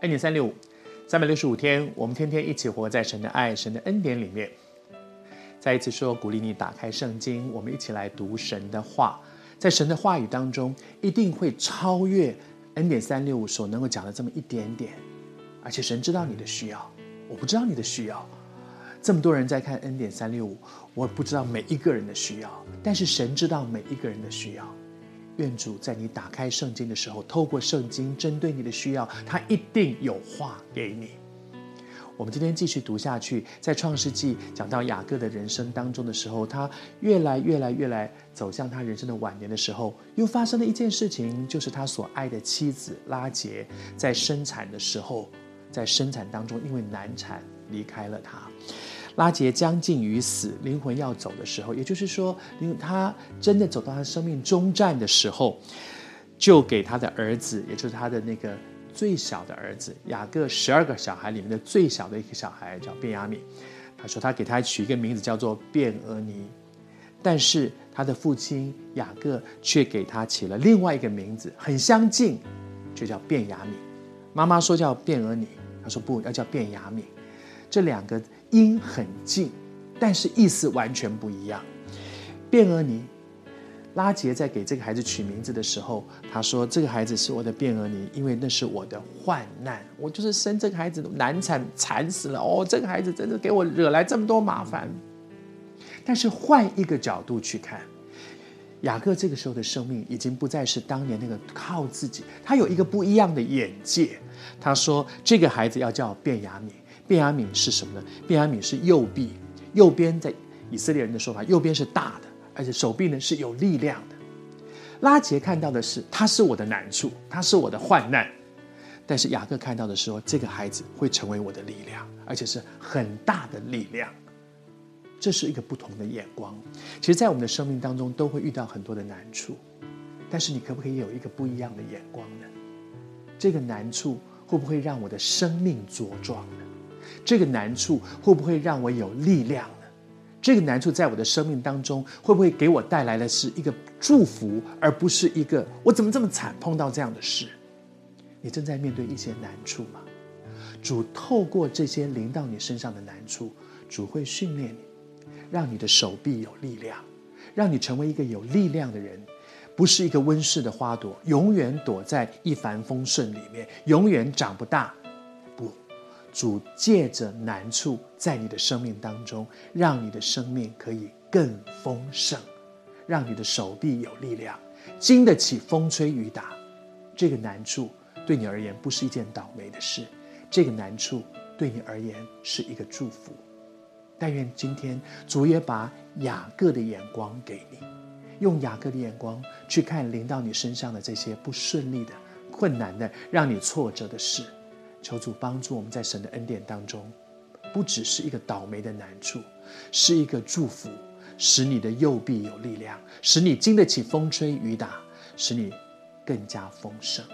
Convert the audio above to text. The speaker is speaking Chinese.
恩典三六五，三百六十五天，我们天天一起活在神的爱、神的恩典里面。再一次说，鼓励你打开圣经，我们一起来读神的话。在神的话语当中，一定会超越恩典三六五所能够讲的这么一点点。而且神知道你的需要，我不知道你的需要。这么多人在看恩典三六五，我不知道每一个人的需要，但是神知道每一个人的需要。愿主在你打开圣经的时候，透过圣经针对你的需要，他一定有话给你。我们今天继续读下去，在创世纪讲到雅各的人生当中的时候，他越来越来越来走向他人生的晚年的时候，又发生了一件事情，就是他所爱的妻子拉杰在生产的时候，在生产当中因为难产离开了他。拉结将近于死，灵魂要走的时候，也就是说，因为他真的走到他生命终站的时候，就给他的儿子，也就是他的那个最小的儿子雅各十二个小孩里面的最小的一个小孩叫便雅悯。他说他给他取一个名字叫做便俄尼，但是他的父亲雅各却给他起了另外一个名字，很相近，就叫便雅悯。妈妈说叫便俄尼，他说不要叫便雅悯，这两个。音很近，但是意思完全不一样。便俄尼，拉杰在给这个孩子取名字的时候，他说：“这个孩子是我的便俄尼，因为那是我的患难。我就是生这个孩子难产惨死了哦，这个孩子真的给我惹来这么多麻烦。”但是换一个角度去看，雅各这个时候的生命已经不再是当年那个靠自己，他有一个不一样的眼界。他说：“这个孩子要叫便雅悯。”便雅悯是什么呢？便雅悯是右臂，右边在以色列人的说法，右边是大的，而且手臂呢是有力量的。拉结看到的是，他是我的难处，他是我的患难，但是雅各看到的时候，这个孩子会成为我的力量，而且是很大的力量。这是一个不同的眼光。其实，在我们的生命当中，都会遇到很多的难处，但是你可不可以有一个不一样的眼光呢？这个难处会不会让我的生命茁壮呢？这个难处会不会让我有力量呢？这个难处在我的生命当中会不会给我带来的是一个祝福，而不是一个我怎么这么惨碰到这样的事？你正在面对一些难处吗？主透过这些临到你身上的难处，主会训练你，让你的手臂有力量，让你成为一个有力量的人，不是一个温室的花朵，永远躲在一帆风顺里面，永远长不大。主借着难处，在你的生命当中，让你的生命可以更丰盛，让你的手臂有力量，经得起风吹雨打。这个难处对你而言不是一件倒霉的事，这个难处对你而言是一个祝福。但愿今天主也把雅各的眼光给你，用雅各的眼光去看临到你身上的这些不顺利的、困难的、让你挫折的事。求主帮助我们在神的恩典当中，不只是一个倒霉的难处，是一个祝福，使你的右臂有力量，使你经得起风吹雨打，使你更加丰盛。